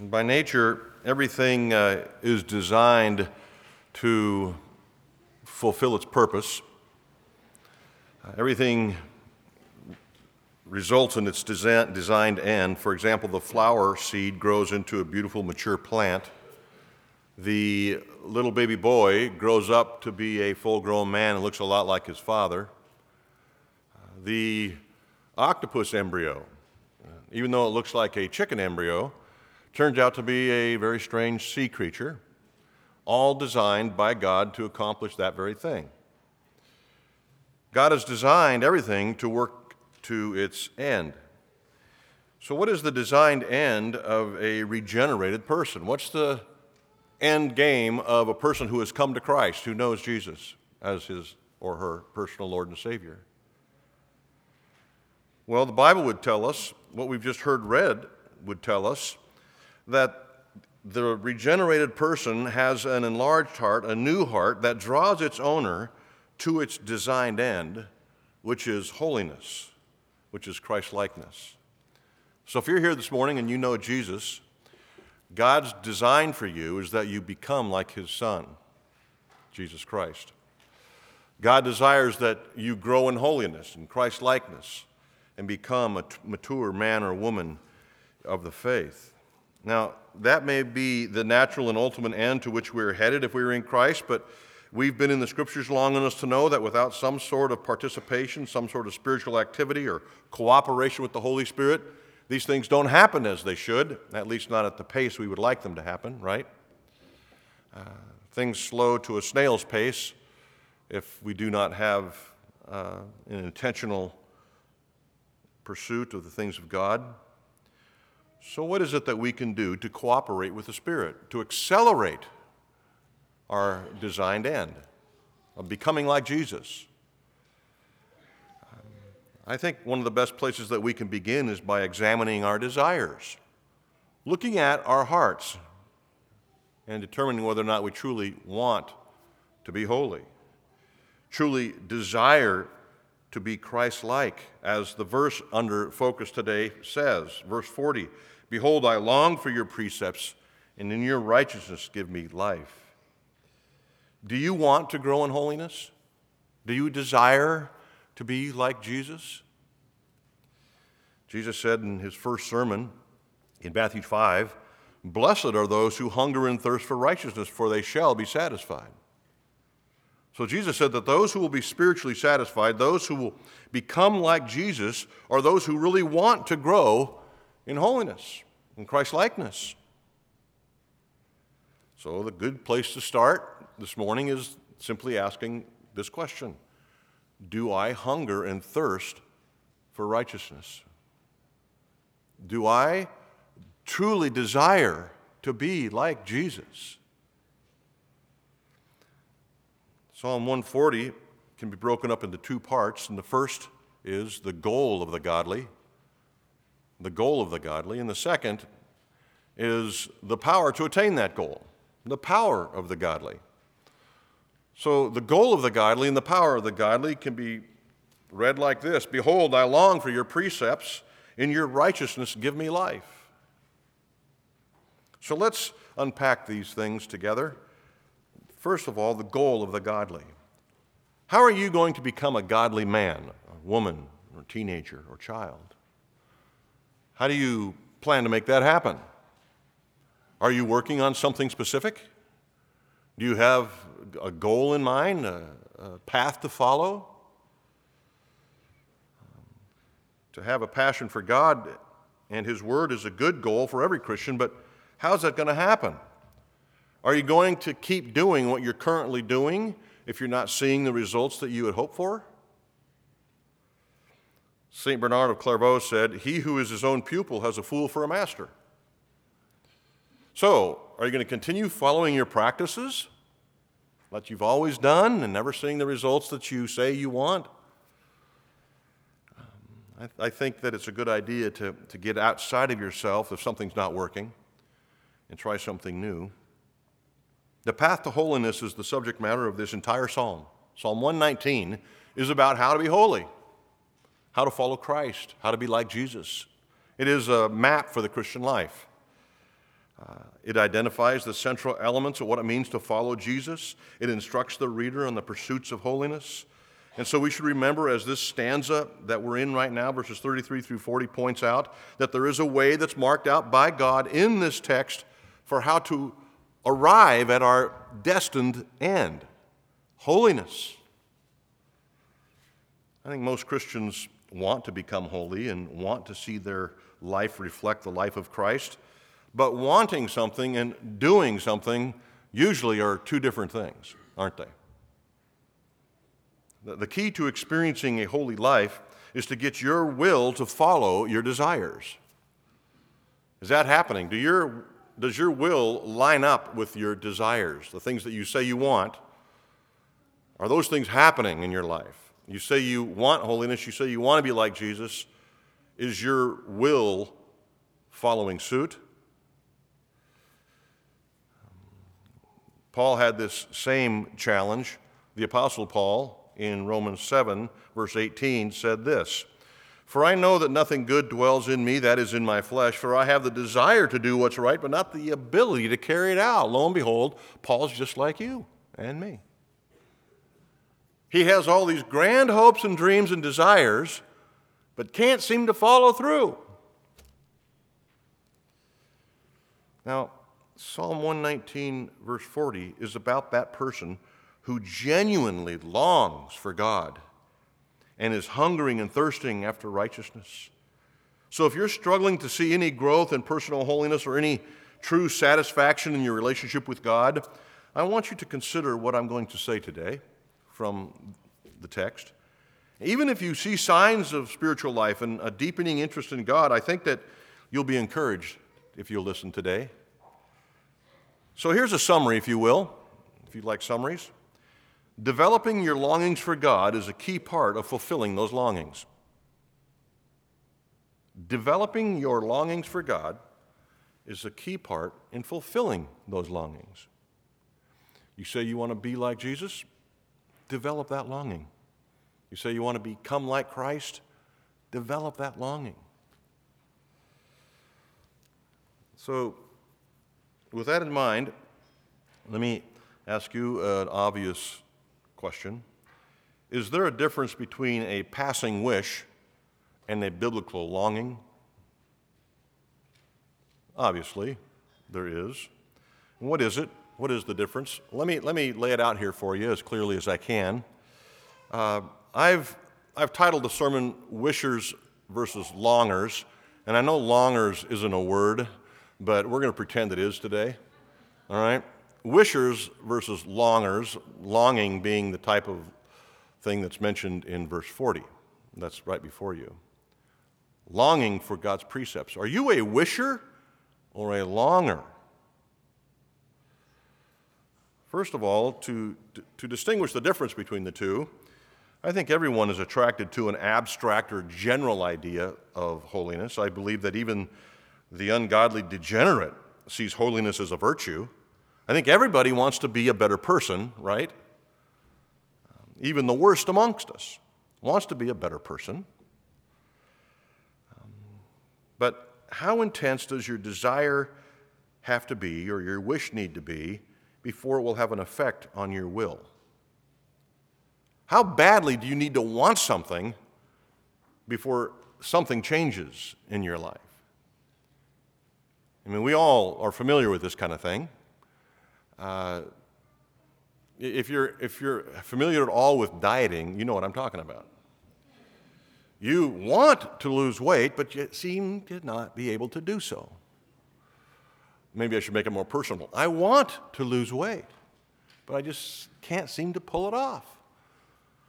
By nature, everything uh, is designed to fulfill its purpose. Uh, everything results in its desi- designed end. For example, the flower seed grows into a beautiful mature plant. The little baby boy grows up to be a full grown man and looks a lot like his father. Uh, the octopus embryo, uh, even though it looks like a chicken embryo, turns out to be a very strange sea creature, all designed by God to accomplish that very thing. God has designed everything to work to its end. So, what is the designed end of a regenerated person? What's the end game of a person who has come to Christ, who knows Jesus as his or her personal Lord and Savior? Well, the Bible would tell us, what we've just heard read would tell us, that the regenerated person has an enlarged heart, a new heart that draws its owner to its designed end, which is holiness, which is Christ likeness. So if you're here this morning and you know Jesus, God's design for you is that you become like his son, Jesus Christ. God desires that you grow in holiness and Christ likeness and become a mature man or woman of the faith. Now, that may be the natural and ultimate end to which we're headed if we are in Christ, but we've been in the scriptures long enough to know that without some sort of participation, some sort of spiritual activity or cooperation with the Holy Spirit, these things don't happen as they should, at least not at the pace we would like them to happen, right? Uh, things slow to a snail's pace if we do not have uh, an intentional pursuit of the things of God. So, what is it that we can do to cooperate with the Spirit, to accelerate our designed end of becoming like Jesus? I think one of the best places that we can begin is by examining our desires, looking at our hearts, and determining whether or not we truly want to be holy, truly desire to be Christ like, as the verse under focus today says. Verse 40 Behold, I long for your precepts, and in your righteousness give me life. Do you want to grow in holiness? Do you desire to be like Jesus? Jesus said in his first sermon in Matthew 5 Blessed are those who hunger and thirst for righteousness, for they shall be satisfied. So Jesus said that those who will be spiritually satisfied, those who will become like Jesus, are those who really want to grow in holiness, in Christ likeness. So, the good place to start this morning is simply asking this question Do I hunger and thirst for righteousness? Do I truly desire to be like Jesus? Psalm 140 can be broken up into two parts, and the first is the goal of the godly, the goal of the godly, and the second is the power to attain that goal, the power of the godly. So, the goal of the godly and the power of the godly can be read like this Behold, I long for your precepts. In your righteousness, give me life. So, let's unpack these things together. First of all, the goal of the godly. How are you going to become a godly man, a woman, or teenager, or child? How do you plan to make that happen? Are you working on something specific? Do you have a goal in mind, a, a path to follow? To have a passion for God and His Word is a good goal for every Christian, but how's that going to happen? Are you going to keep doing what you're currently doing if you're not seeing the results that you had hoped for? St. Bernard of Clairvaux said, He who is his own pupil has a fool for a master. So, are you going to continue following your practices that you've always done and never seeing the results that you say you want? Um, I, I think that it's a good idea to, to get outside of yourself if something's not working and try something new. The path to holiness is the subject matter of this entire psalm. Psalm 119 is about how to be holy how to follow Christ, how to be like Jesus. It is a map for the Christian life. Uh, it identifies the central elements of what it means to follow Jesus. It instructs the reader on the pursuits of holiness. And so we should remember, as this stanza that we're in right now, verses 33 through 40, points out, that there is a way that's marked out by God in this text for how to arrive at our destined end holiness. I think most Christians want to become holy and want to see their life reflect the life of Christ, but wanting something and doing something usually are two different things, aren't they? The key to experiencing a holy life is to get your will to follow your desires. Is that happening? Do your, does your will line up with your desires, the things that you say you want? Are those things happening in your life? You say you want holiness, you say you want to be like Jesus. Is your will following suit? Paul had this same challenge. The Apostle Paul, in Romans 7, verse 18, said this For I know that nothing good dwells in me, that is in my flesh, for I have the desire to do what's right, but not the ability to carry it out. Lo and behold, Paul's just like you and me. He has all these grand hopes and dreams and desires, but can't seem to follow through. Now, Psalm 119, verse 40, is about that person who genuinely longs for God and is hungering and thirsting after righteousness. So, if you're struggling to see any growth in personal holiness or any true satisfaction in your relationship with God, I want you to consider what I'm going to say today from the text. Even if you see signs of spiritual life and a deepening interest in God, I think that you'll be encouraged if you'll listen today. So here's a summary, if you will, if you like summaries. Developing your longings for God is a key part of fulfilling those longings. Developing your longings for God is a key part in fulfilling those longings. You say you want to be like Jesus? Develop that longing. You say you want to become like Christ, develop that longing. So, with that in mind, let me ask you an obvious question. Is there a difference between a passing wish and a biblical longing? Obviously, there is. What is it? What is the difference? Let me, let me lay it out here for you as clearly as I can. Uh, I've, I've titled the sermon Wishers versus Longers, and I know longers isn't a word, but we're going to pretend it is today. All right? Wishers versus longers, longing being the type of thing that's mentioned in verse 40. That's right before you. Longing for God's precepts. Are you a wisher or a longer? First of all, to, to distinguish the difference between the two, I think everyone is attracted to an abstract or general idea of holiness. I believe that even the ungodly degenerate sees holiness as a virtue. I think everybody wants to be a better person, right? Even the worst amongst us wants to be a better person. Um, but how intense does your desire have to be, or your wish need to be, before it will have an effect on your will? How badly do you need to want something before something changes in your life? I mean, we all are familiar with this kind of thing. Uh, if, you're, if you're familiar at all with dieting, you know what I'm talking about. You want to lose weight, but you seem to not be able to do so. Maybe I should make it more personal. I want to lose weight, but I just can't seem to pull it off.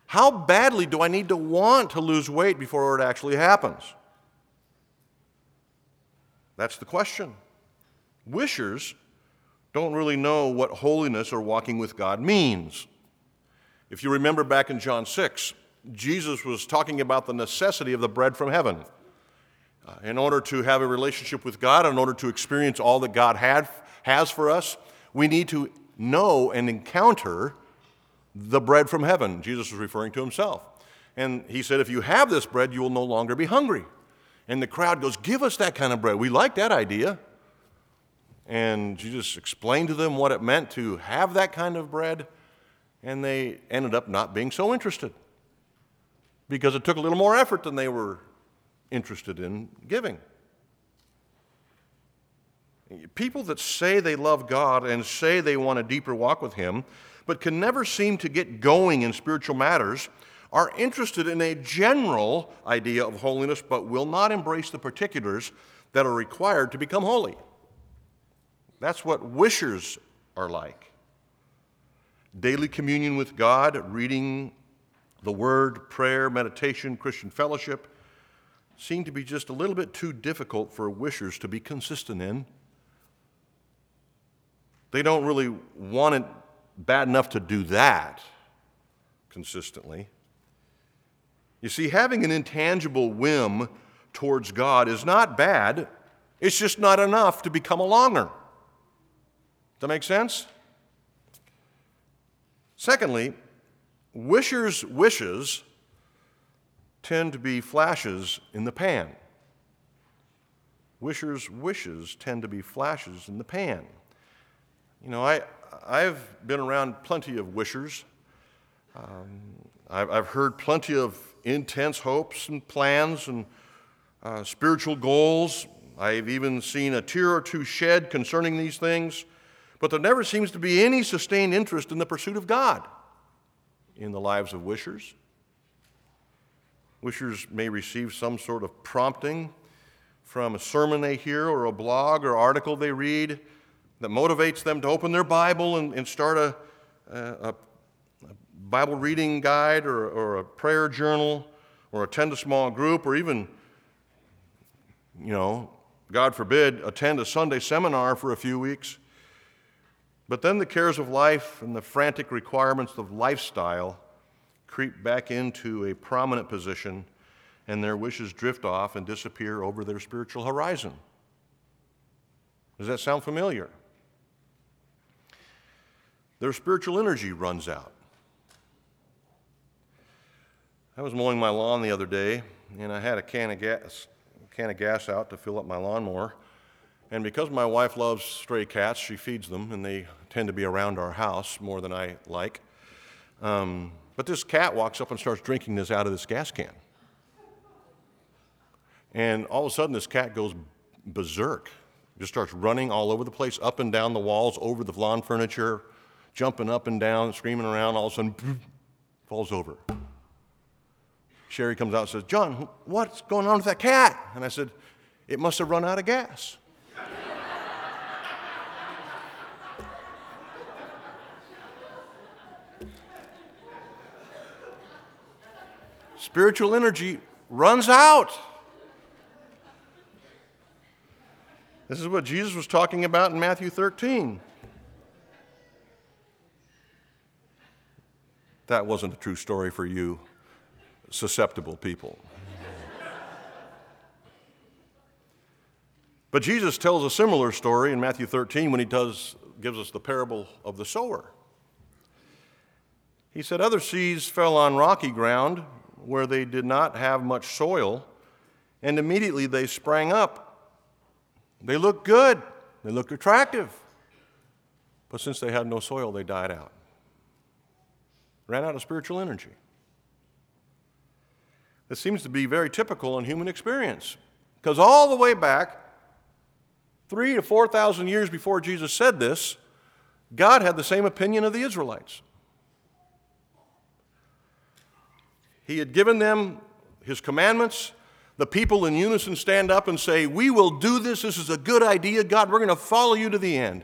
How badly do I need to want to lose weight before it actually happens? That's the question. Wishers don't really know what holiness or walking with God means. If you remember back in John 6, Jesus was talking about the necessity of the bread from heaven. Uh, in order to have a relationship with God, in order to experience all that God had, has for us, we need to know and encounter the bread from heaven. Jesus was referring to himself. And he said, If you have this bread, you will no longer be hungry. And the crowd goes, Give us that kind of bread. We like that idea. And Jesus explained to them what it meant to have that kind of bread, and they ended up not being so interested because it took a little more effort than they were interested in giving. People that say they love God and say they want a deeper walk with Him, but can never seem to get going in spiritual matters, are interested in a general idea of holiness, but will not embrace the particulars that are required to become holy. That's what wishers are like. Daily communion with God, reading the Word, prayer, meditation, Christian fellowship seem to be just a little bit too difficult for wishers to be consistent in. They don't really want it bad enough to do that consistently. You see, having an intangible whim towards God is not bad, it's just not enough to become a longer. Does that make sense? Secondly, wishers' wishes tend to be flashes in the pan. Wishers' wishes tend to be flashes in the pan. You know, I, I've been around plenty of wishers. Um, I've, I've, heard plenty of intense hopes and plans and uh, spiritual goals. I've even seen a tear or two shed concerning these things, but there never seems to be any sustained interest in the pursuit of God in the lives of wishers. Wishers may receive some sort of prompting from a sermon they hear or a blog or article they read that motivates them to open their Bible and, and start a, uh, a, a, Bible reading guide or, or a prayer journal or attend a small group or even, you know, God forbid, attend a Sunday seminar for a few weeks. But then the cares of life and the frantic requirements of lifestyle creep back into a prominent position, and their wishes drift off and disappear over their spiritual horizon. Does that sound familiar? their spiritual energy runs out. I was mowing my lawn the other day, and I had a can of gas, can of gas out to fill up my lawnmower. And because my wife loves stray cats, she feeds them, and they tend to be around our house more than I like. Um, but this cat walks up and starts drinking this out of this gas can. And all of a sudden, this cat goes berserk, just starts running all over the place, up and down the walls, over the lawn furniture, jumping up and down, screaming around, all of a sudden falls over. Sherry comes out and says, John, what's going on with that cat? And I said, It must have run out of gas. Spiritual energy runs out. This is what Jesus was talking about in Matthew 13. That wasn't a true story for you, susceptible people. but Jesus tells a similar story in Matthew 13 when he does, gives us the parable of the sower. He said, Other seeds fell on rocky ground where they did not have much soil, and immediately they sprang up. They looked good, they looked attractive. But since they had no soil, they died out ran out of spiritual energy. This seems to be very typical in human experience because all the way back, three to 4,000 years before Jesus said this, God had the same opinion of the Israelites. He had given them his commandments. The people in unison stand up and say, We will do this. This is a good idea. God, we're going to follow you to the end.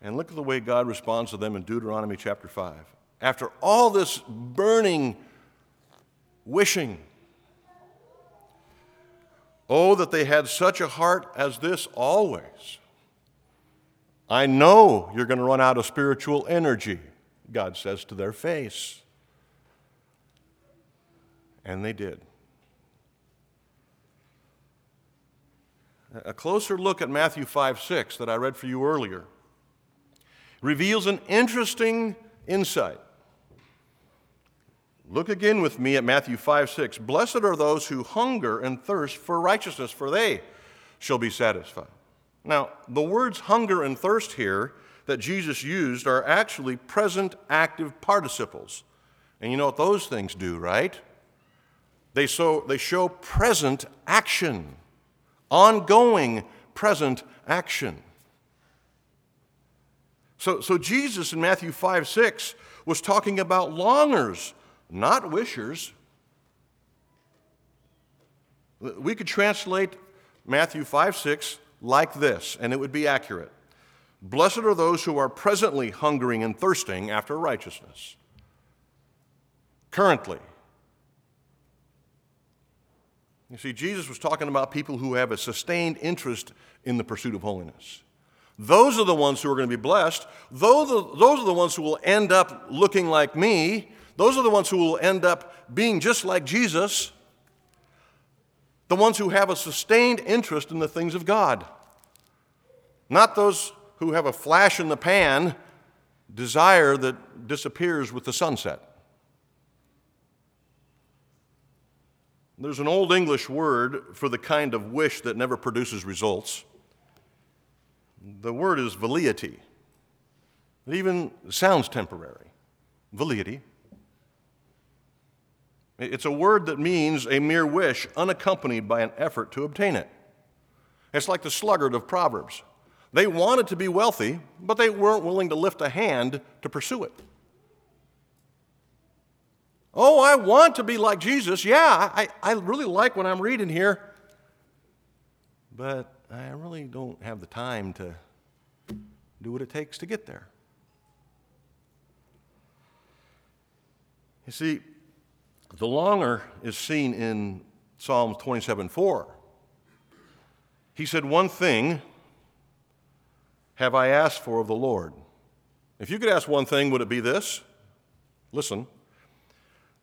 And look at the way God responds to them in Deuteronomy chapter 5. After all this burning wishing, oh, that they had such a heart as this always. I know you're going to run out of spiritual energy, God says to their face. And they did. A closer look at Matthew 5 6 that I read for you earlier reveals an interesting insight. Look again with me at Matthew 5 6. Blessed are those who hunger and thirst for righteousness, for they shall be satisfied. Now, the words hunger and thirst here that Jesus used are actually present active participles. And you know what those things do, right? They, so, they show present action, ongoing present action. So, so Jesus in Matthew 5 6 was talking about longers, not wishers. We could translate Matthew 5 6 like this, and it would be accurate Blessed are those who are presently hungering and thirsting after righteousness. Currently. You see, Jesus was talking about people who have a sustained interest in the pursuit of holiness. Those are the ones who are going to be blessed. Those are, the ones who will end up looking like me. Those are the ones who will end up being just like Jesus. The ones who have a sustained interest in the things of God. Not those who have a flash in the pan desire that disappears with the sunset. There's an old English word for the kind of wish that never produces results. The word is velleity. It even sounds temporary. Velleity. It's a word that means a mere wish unaccompanied by an effort to obtain it. It's like the sluggard of Proverbs. They wanted to be wealthy, but they weren't willing to lift a hand to pursue it. Oh, I want to be like Jesus. Yeah, I, I really like what I'm reading here. But I really don't have the time to do what it takes to get there. You see, the longer is seen in Psalm 27 4. He said, One thing have I asked for of the Lord? If you could ask one thing, would it be this? Listen,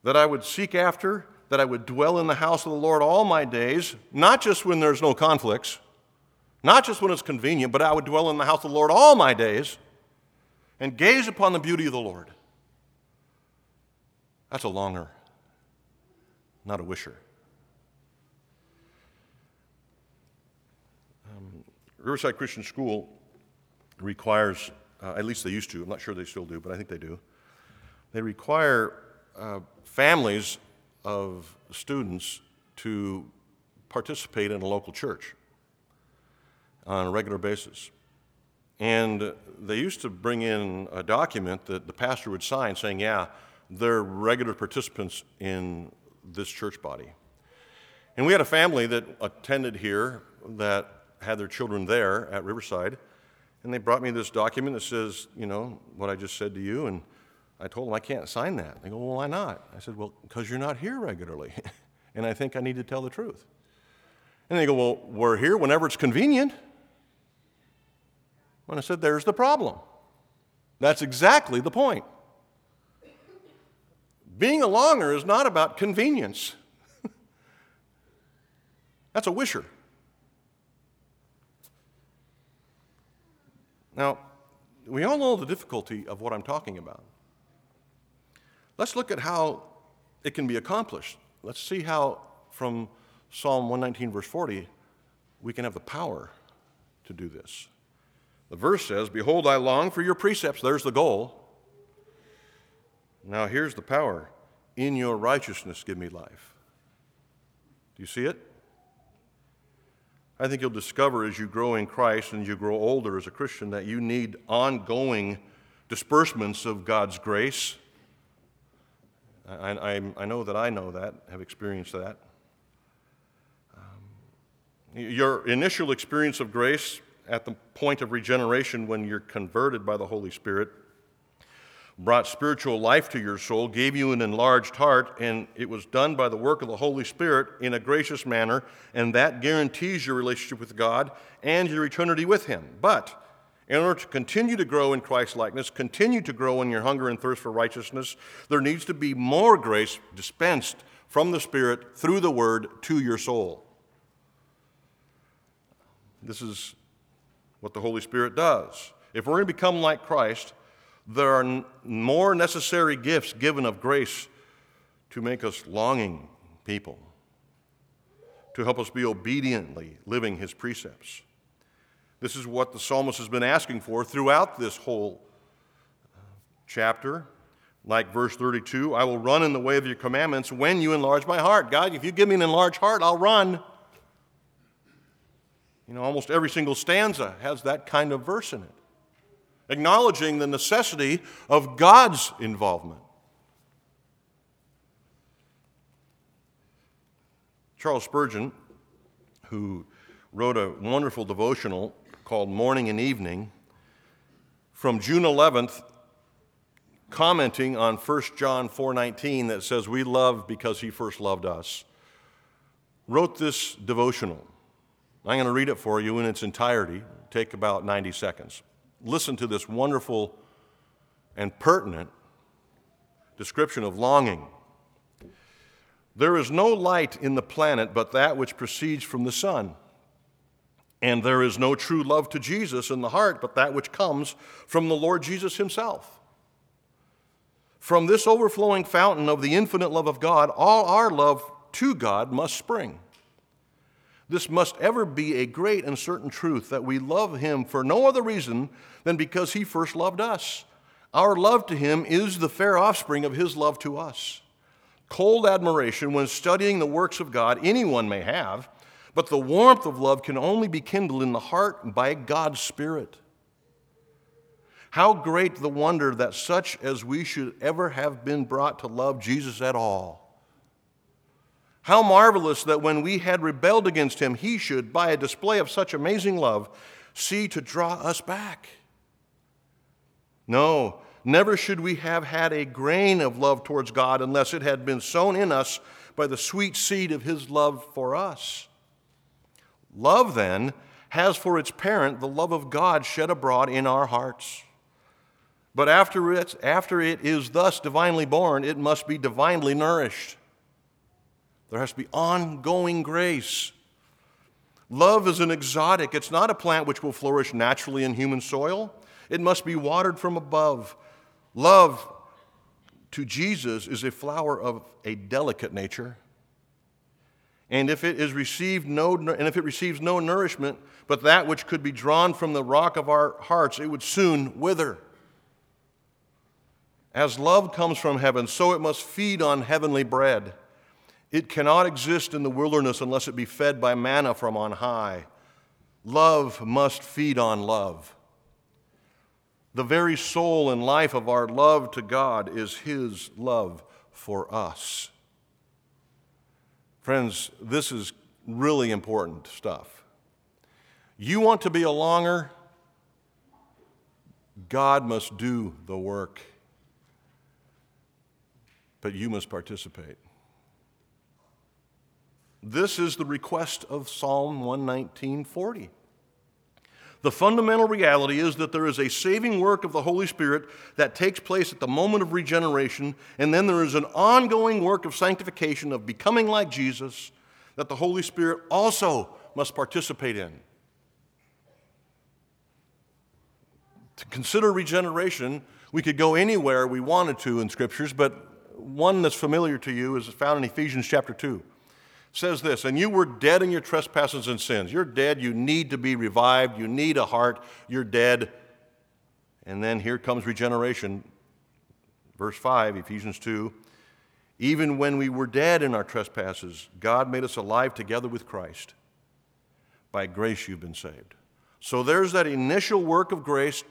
that I would seek after, that I would dwell in the house of the Lord all my days, not just when there's no conflicts, not just when it's convenient, but I would dwell in the house of the Lord all my days and gaze upon the beauty of the Lord. That's a longer, not a wisher. Um, Riverside Christian School requires, uh, at least they used to, I'm not sure they still do, but I think they do. They require uh, families of students to participate in a local church on a regular basis. And they used to bring in a document that the pastor would sign saying, yeah, they're regular participants in this church body. And we had a family that attended here that had their children there at Riverside. And they brought me this document that says, you know, what I just said to you. And I told them I can't sign that. They go, well, why not? I said, well, because you're not here regularly. and I think I need to tell the truth. And they go, well, we're here whenever it's convenient. And I said, there's the problem. That's exactly the point. Being a longer is not about convenience. That's a wisher. Now, we all know the difficulty of what I'm talking about. Let's look at how it can be accomplished. Let's see how, from Psalm 119, verse 40, we can have the power to do this. The verse says, Behold, I long for your precepts. There's the goal. Now, here's the power. In your righteousness, give me life. Do you see it? I think you'll discover as you grow in Christ and you grow older as a Christian that you need ongoing disbursements of God's grace. I, I, I know that I know that, have experienced that. Um, your initial experience of grace at the point of regeneration when you're converted by the Holy Spirit brought spiritual life to your soul, gave you an enlarged heart, and it was done by the work of the Holy Spirit in a gracious manner, and that guarantees your relationship with God and your eternity with Him. But in order to continue to grow in Christ likeness, continue to grow in your hunger and thirst for righteousness, there needs to be more grace dispensed from the Spirit through the Word to your soul. This is what the Holy Spirit does. If we're going to become like Christ, there are more necessary gifts given of grace to make us longing people, to help us be obediently living His precepts. This is what the psalmist has been asking for throughout this whole uh, chapter. Like verse 32, I will run in the way of your commandments when you enlarge my heart. God, if you give me an enlarged heart, I'll run. You know, almost every single stanza has that kind of verse in it, acknowledging the necessity of God's involvement. Charles Spurgeon, who wrote a wonderful devotional called Morning and Evening, from June 11th, commenting on 1 John 4:19 that says we love because he first loved us, wrote this devotional. I'm going to read it for you in its entirety. Take about 90 seconds. Listen to this wonderful and pertinent description of longing. There is no light in the planet but that which proceeds from the sun. And there is no true love to Jesus in the heart but that which comes from the Lord Jesus himself. From this overflowing fountain of the infinite love of God, all our love to God must spring. This must ever be a great and certain truth that we love Him for no other reason than because He first loved us. Our love to Him is the fair offspring of His love to us. Cold admiration when studying the works of God anyone may have, but the warmth of love can only be kindled in the heart by God's Spirit. How great the wonder that such as we should ever have been brought to love Jesus at all. How marvelous that when we had rebelled against him, he should, by a display of such amazing love, see to draw us back. No, Never should we have had a grain of love towards God unless it had been sown in us by the sweet seed of His love for us. Love, then, has for its parent the love of God shed abroad in our hearts. But after it, after it is thus divinely born, it must be divinely nourished. There has to be ongoing grace. Love is an exotic. It's not a plant which will flourish naturally in human soil. It must be watered from above. Love to Jesus is a flower of a delicate nature. And if it is received no and if it receives no nourishment but that which could be drawn from the rock of our hearts, it would soon wither. As love comes from heaven, so it must feed on heavenly bread. It cannot exist in the wilderness unless it be fed by manna from on high. Love must feed on love. The very soul and life of our love to God is His love for us. Friends, this is really important stuff. You want to be a longer? God must do the work, but you must participate. This is the request of Psalm 119:40. The fundamental reality is that there is a saving work of the Holy Spirit that takes place at the moment of regeneration, and then there is an ongoing work of sanctification, of becoming like Jesus, that the Holy Spirit also must participate in. To consider regeneration, we could go anywhere we wanted to in scriptures, but one that's familiar to you is found in Ephesians chapter 2 says this, and you were dead in your trespasses and sins. You're dead. You need to be revived. You need a heart. You're dead. And then here comes regeneration. Verse 5, Ephesians 2. Even when we were dead in our trespasses, God made us alive together with Christ. By grace you've been saved. So there's that initial work of grace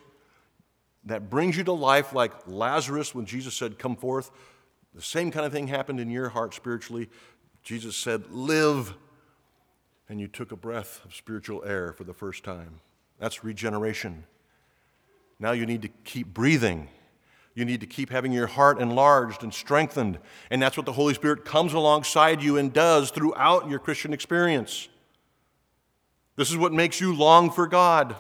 that brings you to life, like Lazarus when Jesus said, Come forth. The same kind of thing happened in your heart spiritually. Jesus said, Live. And you took a breath of spiritual air for the first time. That's regeneration. Now you need to keep breathing. You need to keep having your heart enlarged and strengthened. And that's what the Holy Spirit comes alongside you and does throughout your Christian experience. This is what makes you long for God.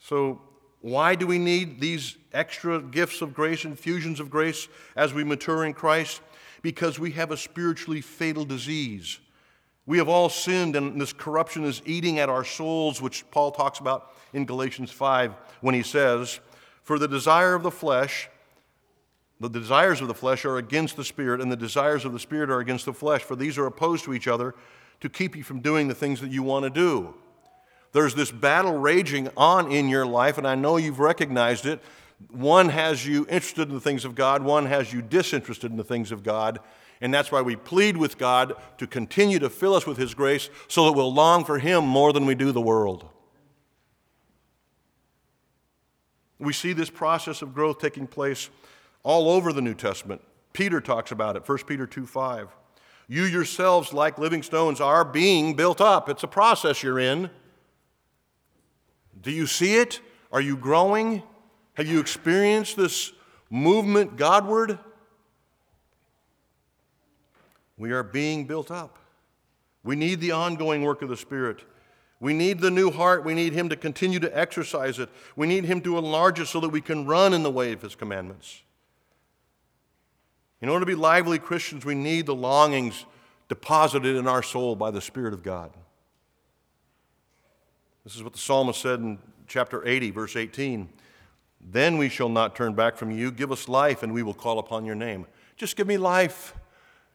So, why do we need these extra gifts of grace, and infusions of grace as we mature in Christ? Because we have a spiritually fatal disease. We have all sinned, and this corruption is eating at our souls, which Paul talks about in Galatians 5 when he says, For the desire of the flesh, the desires of the flesh are against the spirit, and the desires of the spirit are against the flesh, for these are opposed to each other to keep you from doing the things that you want to do. There's this battle raging on in your life, and I know you've recognized it. One has you interested in the things of God, one has you disinterested in the things of God. And that's why we plead with God to continue to fill us with His grace so that we'll long for Him more than we do the world. We see this process of growth taking place all over the New Testament. Peter talks about it, 1 Peter 2 5. You yourselves, like living stones, are being built up. It's a process you're in. Do you see it? Are you growing? Have you experienced this movement Godward? We are being built up. We need the ongoing work of the Spirit. We need the new heart. We need Him to continue to exercise it. We need Him to enlarge it so that we can run in the way of His commandments. In order to be lively Christians, we need the longings deposited in our soul by the Spirit of God. This is what the psalmist said in chapter 80, verse 18. Then we shall not turn back from you. Give us life, and we will call upon your name. Just give me life,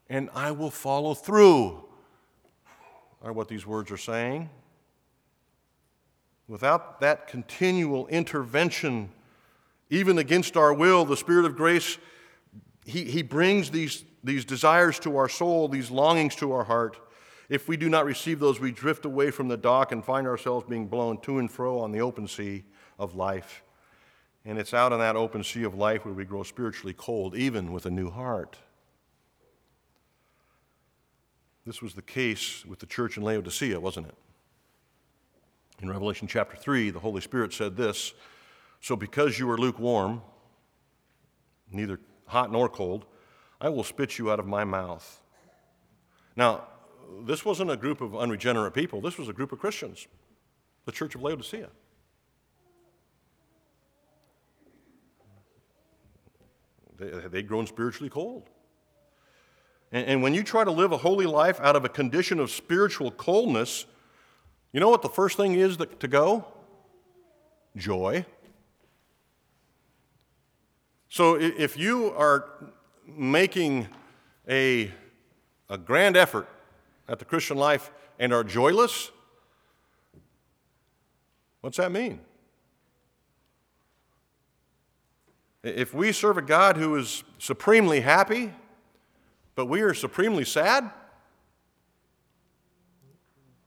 and I will follow through, are what these words are saying. Without that continual intervention, even against our will, the Spirit of grace, He, he brings these, these desires to our soul, these longings to our heart. If we do not receive those, we drift away from the dock and find ourselves being blown to and fro on the open sea of life. And it's out on that open sea of life where we grow spiritually cold, even with a new heart. This was the case with the church in Laodicea, wasn't it? In Revelation chapter 3, the Holy Spirit said this So because you are lukewarm, neither hot nor cold, I will spit you out of my mouth. Now, this wasn't a group of unregenerate people, this was a group of Christians, the church of Laodicea. They'd grown spiritually cold. And when you try to live a holy life out of a condition of spiritual coldness, you know what the first thing is that, to go? Joy. So if you are making a, a grand effort at the Christian life and are joyless, what's that mean? If we serve a God who is supremely happy, but we are supremely sad,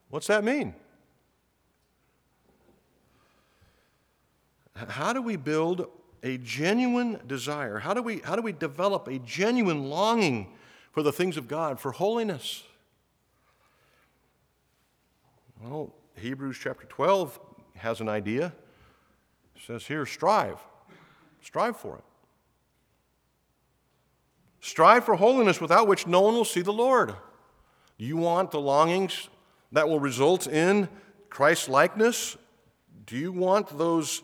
what's that mean? How do we build a genuine desire? How do we, how do we develop a genuine longing for the things of God, for holiness? Well, Hebrews chapter 12 has an idea. It says here, strive. Strive for it. Strive for holiness without which no one will see the Lord. Do you want the longings that will result in Christ likeness? Do you want those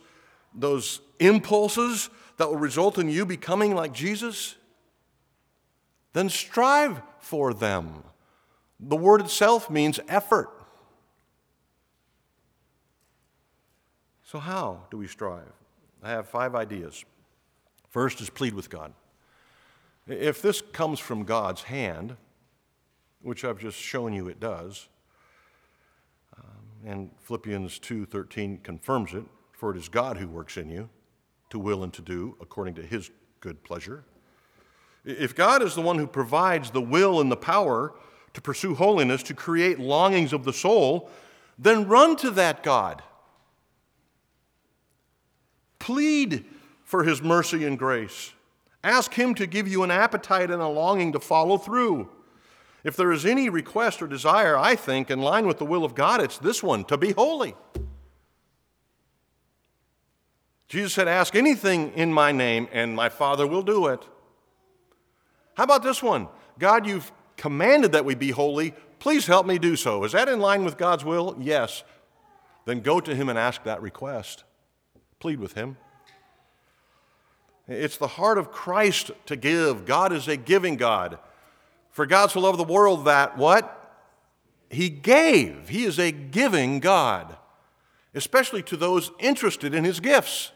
those impulses that will result in you becoming like Jesus, then strive for them. The word itself means effort. So, how do we strive? I have five ideas. First is plead with God. If this comes from God's hand, which I've just shown you it does, um, and Philippians 2:13 confirms it, for it is God who works in you to will and to do according to his good pleasure. If God is the one who provides the will and the power to pursue holiness, to create longings of the soul, then run to that God. Plead for his mercy and grace. Ask him to give you an appetite and a longing to follow through. If there is any request or desire, I think, in line with the will of God, it's this one to be holy. Jesus said, Ask anything in my name, and my Father will do it. How about this one? God, you've commanded that we be holy. Please help me do so. Is that in line with God's will? Yes. Then go to Him and ask that request. Plead with Him. It's the heart of Christ to give. God is a giving God. For God so loved the world that what? He gave. He is a giving God, especially to those interested in His gifts.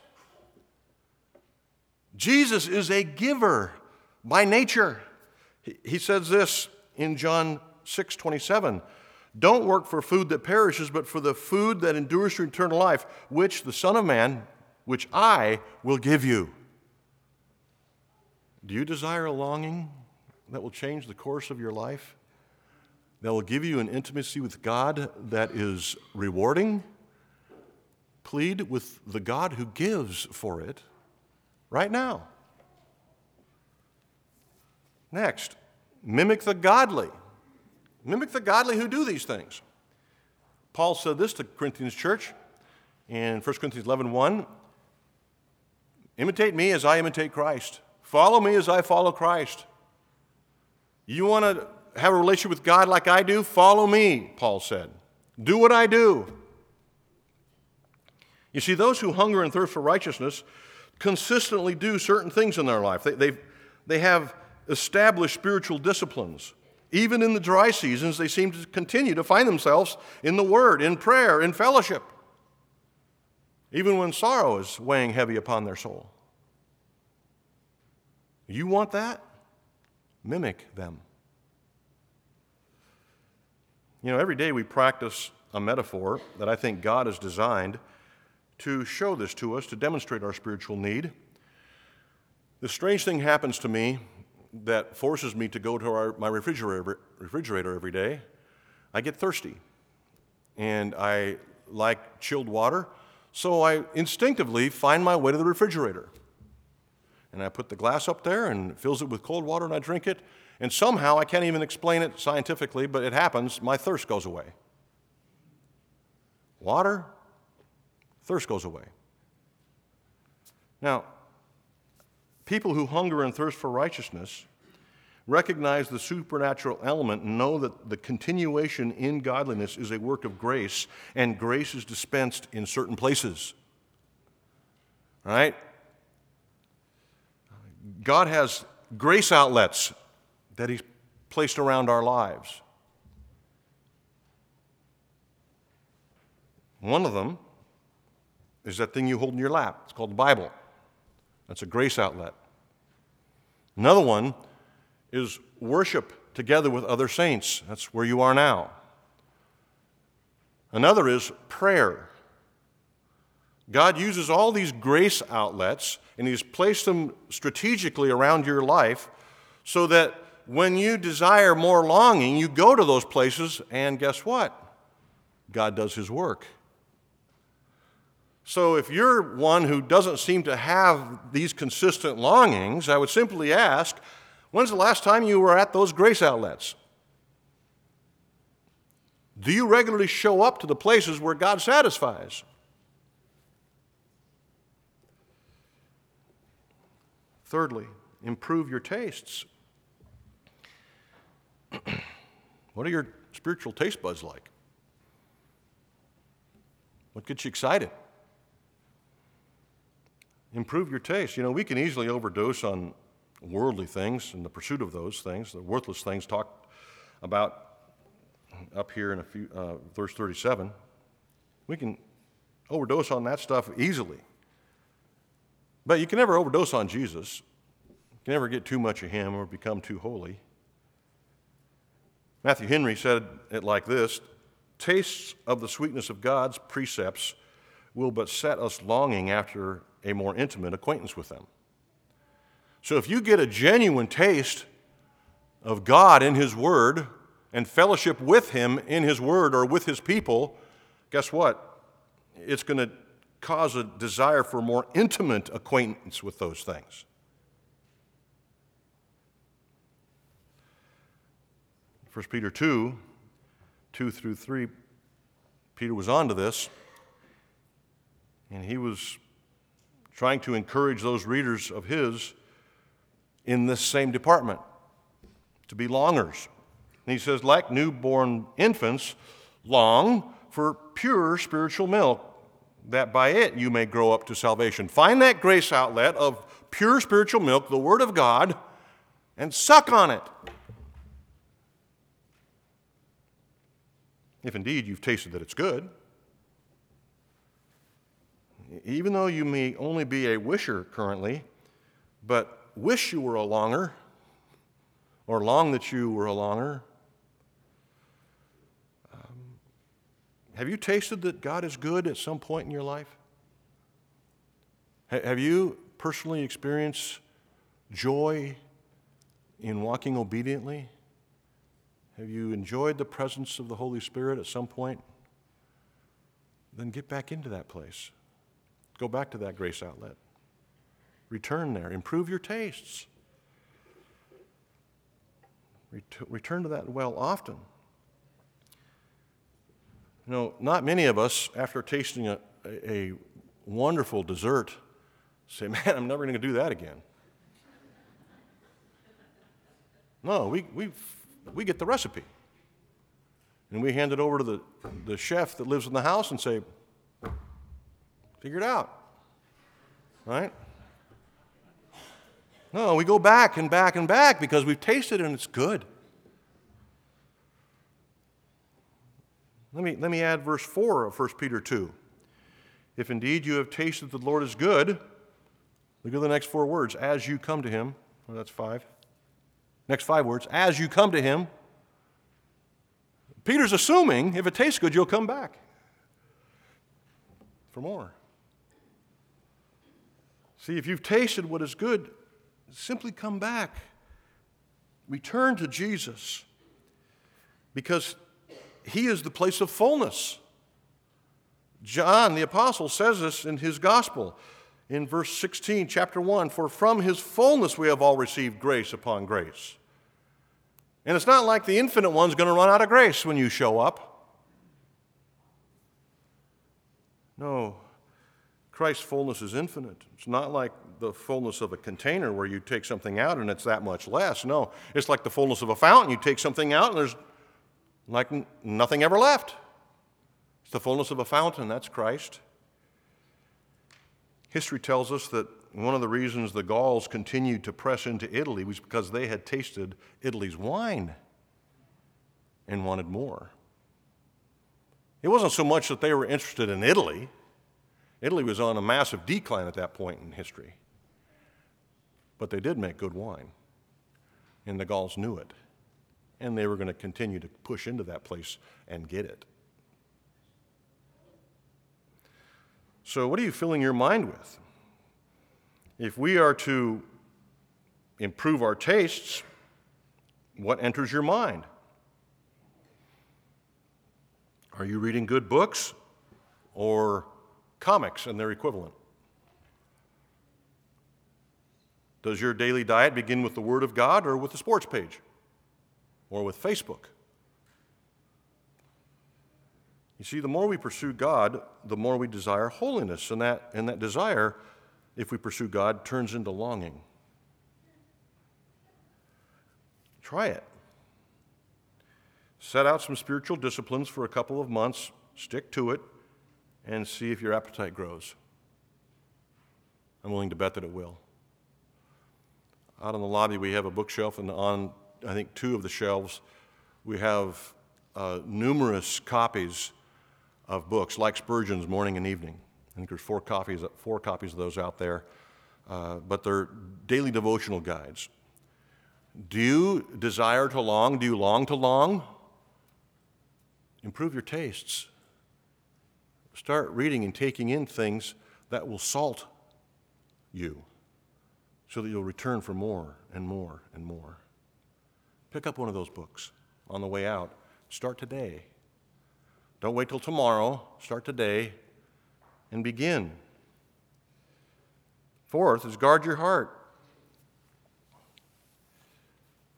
Jesus is a giver by nature. He says this in John 6 27 Don't work for food that perishes, but for the food that endures to eternal life, which the Son of Man, which I will give you. Do you desire a longing that will change the course of your life? That will give you an intimacy with God that is rewarding? Plead with the God who gives for it right now. Next, mimic the godly. Mimic the godly who do these things. Paul said this to Corinthians church in 1 Corinthians 11 1. Imitate me as I imitate Christ. Follow me as I follow Christ. You want to have a relationship with God like I do? Follow me, Paul said. Do what I do. You see, those who hunger and thirst for righteousness consistently do certain things in their life. They, they, have established spiritual disciplines. Even in the dry seasons, they seem to continue to find themselves in the Word, in prayer, in fellowship, even when sorrow is weighing heavy upon their soul. You want that? Mimic them. You know, every day we practice a metaphor that I think God has designed to show this to us, to demonstrate our spiritual need. The strange thing happens to me that forces me to go to our, my refrigerator, refrigerator every day. I get thirsty and I like chilled water, so I instinctively find my way to the refrigerator. And I put the glass up there and fills it with cold water and I drink it. And somehow, I can't even explain it scientifically, but it happens, my thirst goes away. Water, thirst goes away. Now, People who hunger and thirst for righteousness recognize the supernatural element and know that the continuation in godliness is a work of grace, and grace is dispensed in certain places. Right? God has grace outlets that He's placed around our lives. One of them is that thing you hold in your lap. It's called the Bible. That's a grace outlet. Another one is worship together with other saints. That's where you are now. Another is prayer. God uses all these grace outlets and He's placed them strategically around your life so that when you desire more longing, you go to those places, and guess what? God does His work. So, if you're one who doesn't seem to have these consistent longings, I would simply ask when's the last time you were at those grace outlets? Do you regularly show up to the places where God satisfies? Thirdly, improve your tastes. what are your spiritual taste buds like? What gets you excited? improve your taste. You know, we can easily overdose on worldly things and the pursuit of those things, the worthless things talked about up here in a few, uh, verse 37. We can overdose on that stuff easily. But you can never overdose on Jesus. You can never get too much of him or become too holy. Matthew Henry said it like this Tastes of the sweetness of God's precepts will but set us longing after a more intimate acquaintance with them. So if you get a genuine taste of God in His Word and fellowship with Him in His Word or with His people, guess what? It's going to cause a desire for more intimate acquaintance with those things. First Peter 2, 2 through 3, Peter was on to this, and he was trying to encourage those readers of his in this same department to be longers. And he says, like newborn infants, long for pure spiritual milk, that by it you may grow up to salvation. Find that grace outlet of pure spiritual milk, the Word of God, and suck on it. If indeed you've tasted that it's good even though you may only be a wisher currently, but wish you were a longer, or long that you were a longer, have you tasted that God is good at some point in your life? Have you personally experienced joy in walking obediently? Have you enjoyed the presence of the Holy Spirit at some point? Then get back into that place. Go back to that grace outlet. Return there. Improve your tastes. Return to that well often. You know, not many of us, after tasting a, a wonderful dessert, say, Man, I'm never going to do that again. No, we, we, we get the recipe. And we hand it over to the, the chef that lives in the house and say, Figure it out. Right? No, we go back and back and back because we've tasted it and it's good. Let me, let me add verse 4 of 1 Peter 2. If indeed you have tasted the Lord is good, look at the next four words. As you come to him, well, that's five. Next five words. As you come to him, Peter's assuming if it tastes good, you'll come back for more. See, if you've tasted what is good, simply come back. Return to Jesus because he is the place of fullness. John the Apostle says this in his gospel in verse 16, chapter 1 For from his fullness we have all received grace upon grace. And it's not like the infinite one's going to run out of grace when you show up. No, Christ's fullness is infinite. It's not like the fullness of a container where you take something out and it's that much less. No, it's like the fullness of a fountain. You take something out and there's like nothing ever left. It's the fullness of a fountain, that's Christ. History tells us that one of the reasons the Gauls continued to press into Italy was because they had tasted Italy's wine and wanted more. It wasn't so much that they were interested in Italy. Italy was on a massive decline at that point in history. But they did make good wine, and the Gauls knew it and they were going to continue to push into that place and get it. So, what are you filling your mind with? If we are to improve our tastes, what enters your mind? Are you reading good books or comics and their equivalent? Does your daily diet begin with the Word of God or with the sports page? Or with Facebook. You see, the more we pursue God, the more we desire holiness. And that, and that desire, if we pursue God, turns into longing. Try it. Set out some spiritual disciplines for a couple of months, stick to it, and see if your appetite grows. I'm willing to bet that it will. Out in the lobby, we have a bookshelf, and on I think, two of the shelves, we have uh, numerous copies of books, like Spurgeon's Morning and Evening. I think there's four copies, four copies of those out there, uh, but they're daily devotional guides. Do you desire to long? Do you long to long? Improve your tastes. Start reading and taking in things that will salt you so that you'll return for more and more and more. Pick up one of those books on the way out. Start today. Don't wait till tomorrow. Start today and begin. Fourth is guard your heart.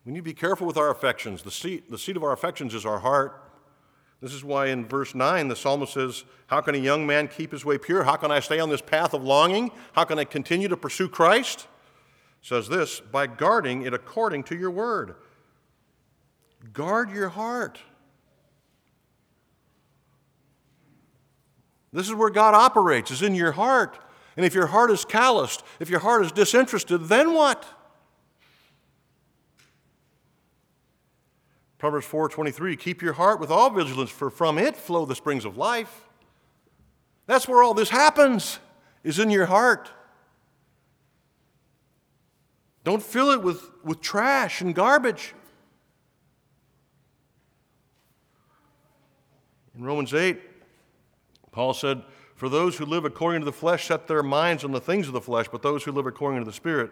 We need to be careful with our affections. The seat, the seat of our affections is our heart. This is why in verse 9 the psalmist says, How can a young man keep his way pure? How can I stay on this path of longing? How can I continue to pursue Christ? says this, by guarding it according to your word. Guard your heart. This is where God operates, is in your heart. And if your heart is calloused, if your heart is disinterested, then what? Proverbs 4:23 Keep your heart with all vigilance for from it flow the springs of life. That's where all this happens is in your heart. Don't fill it with, with trash and garbage. Romans 8, Paul said, For those who live according to the flesh set their minds on the things of the flesh, but those who live according to the Spirit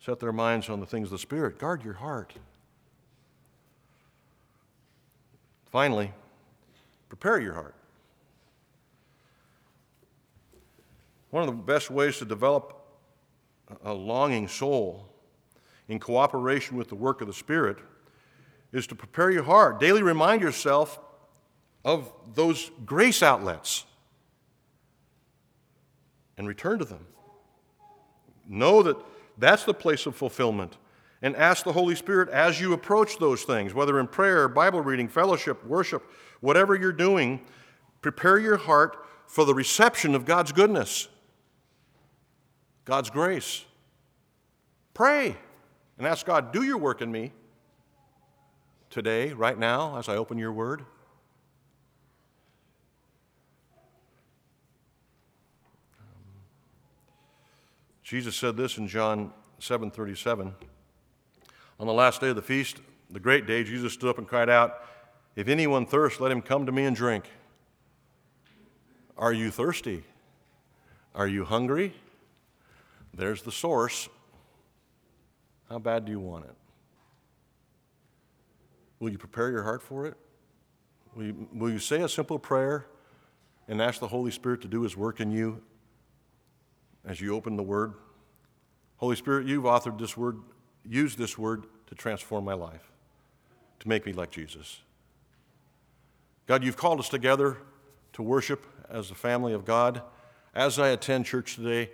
set their minds on the things of the Spirit. Guard your heart. Finally, prepare your heart. One of the best ways to develop a longing soul in cooperation with the work of the Spirit is to prepare your heart. Daily remind yourself of those grace outlets and return to them. Know that that's the place of fulfillment. And ask the Holy Spirit as you approach those things, whether in prayer, Bible reading, fellowship, worship, whatever you're doing, prepare your heart for the reception of God's goodness, God's grace. Pray and ask God, do your work in me today, right now, as I open your word. Jesus said this in John 7:37. On the last day of the feast, the great day, Jesus stood up and cried out, "If anyone thirsts, let him come to me and drink." Are you thirsty? Are you hungry? There's the source. How bad do you want it? Will you prepare your heart for it? Will you, will you say a simple prayer and ask the Holy Spirit to do His work in you as you open the Word? Holy Spirit, you've authored this Word, use this Word to transform my life, to make me like Jesus. God, you've called us together to worship as the family of God. As I attend church today,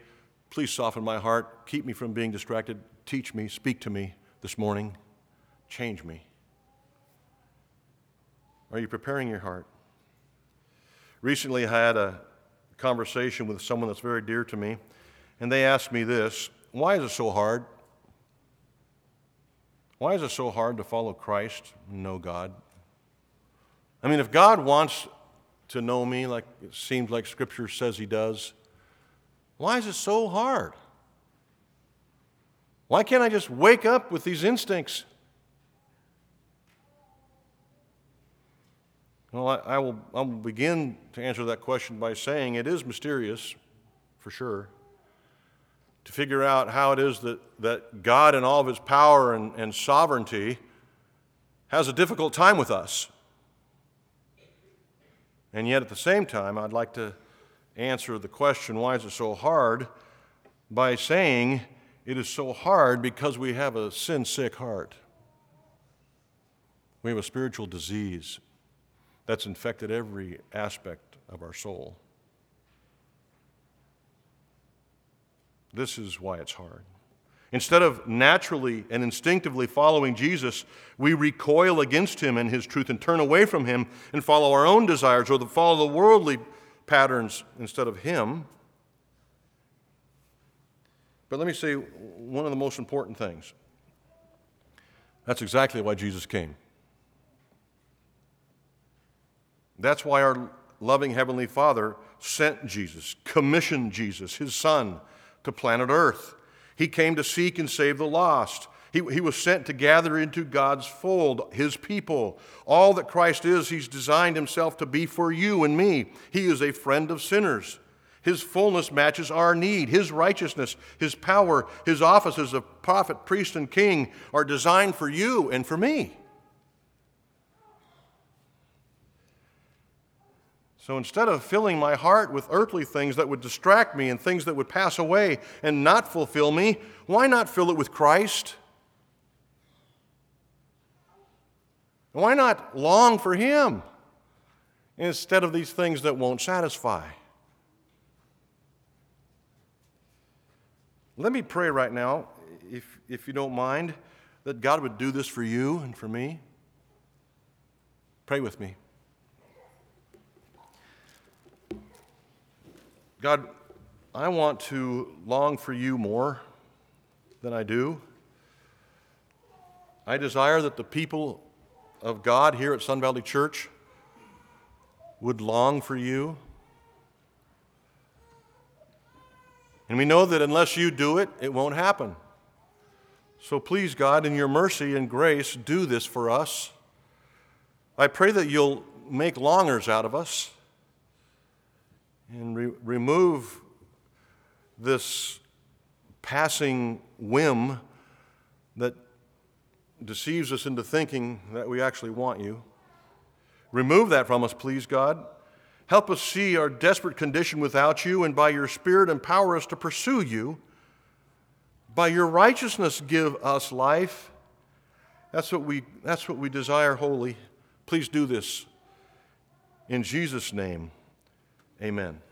please soften my heart, keep me from being distracted, teach me, speak to me this morning, change me. Are you preparing your heart? Recently, I had a conversation with someone that's very dear to me, and they asked me this Why is it so hard? Why is it so hard to follow Christ and know God? I mean, if God wants to know me like it seems like Scripture says He does, why is it so hard? Why can't I just wake up with these instincts? Well, I, I, will, I will begin to answer that question by saying it is mysterious, for sure, to figure out how it is that, that God, in all of his power and, and sovereignty, has a difficult time with us. And yet, at the same time, I'd like to answer the question why is it so hard by saying it is so hard because we have a sin sick heart. We have a spiritual disease that's infected every aspect of our soul. This is why it's hard. Instead of naturally and instinctively following Jesus, we recoil against him and his truth and turn away from him and follow our own desires or the follow the worldly patterns instead of him. But let me say one of the most important things. That's exactly why Jesus came. That's why our loving Heavenly Father sent Jesus, commissioned Jesus, his Son, to planet Earth. He came to seek and save the lost. He, he was sent to gather into God's fold, his people. All that Christ is, he's designed himself to be for you and me. He is a friend of sinners. His fullness matches our need. His righteousness, His power, His offices of prophet, priest, and king are designed for you and for me. So instead of filling my heart with earthly things that would distract me and things that would pass away and not fulfill me, why not fill it with Christ? Why not long for Him instead of these things that won't satisfy? Let me pray right now, if, if you don't mind, that God would do this for you and for me. Pray with me. God, I want to long for you more than I do. I desire that the people of God here at Sun Valley Church would long for you. And we know that unless you do it, it won't happen. So please, God, in your mercy and grace, do this for us. I pray that you'll make longers out of us. Re- remove this passing whim that deceives us into thinking that we actually want you. Remove that from us, please, God. Help us see our desperate condition without you, and by your Spirit, empower us to pursue you. By your righteousness, give us life. That's what we, that's what we desire, holy. Please do this. In Jesus' name, amen.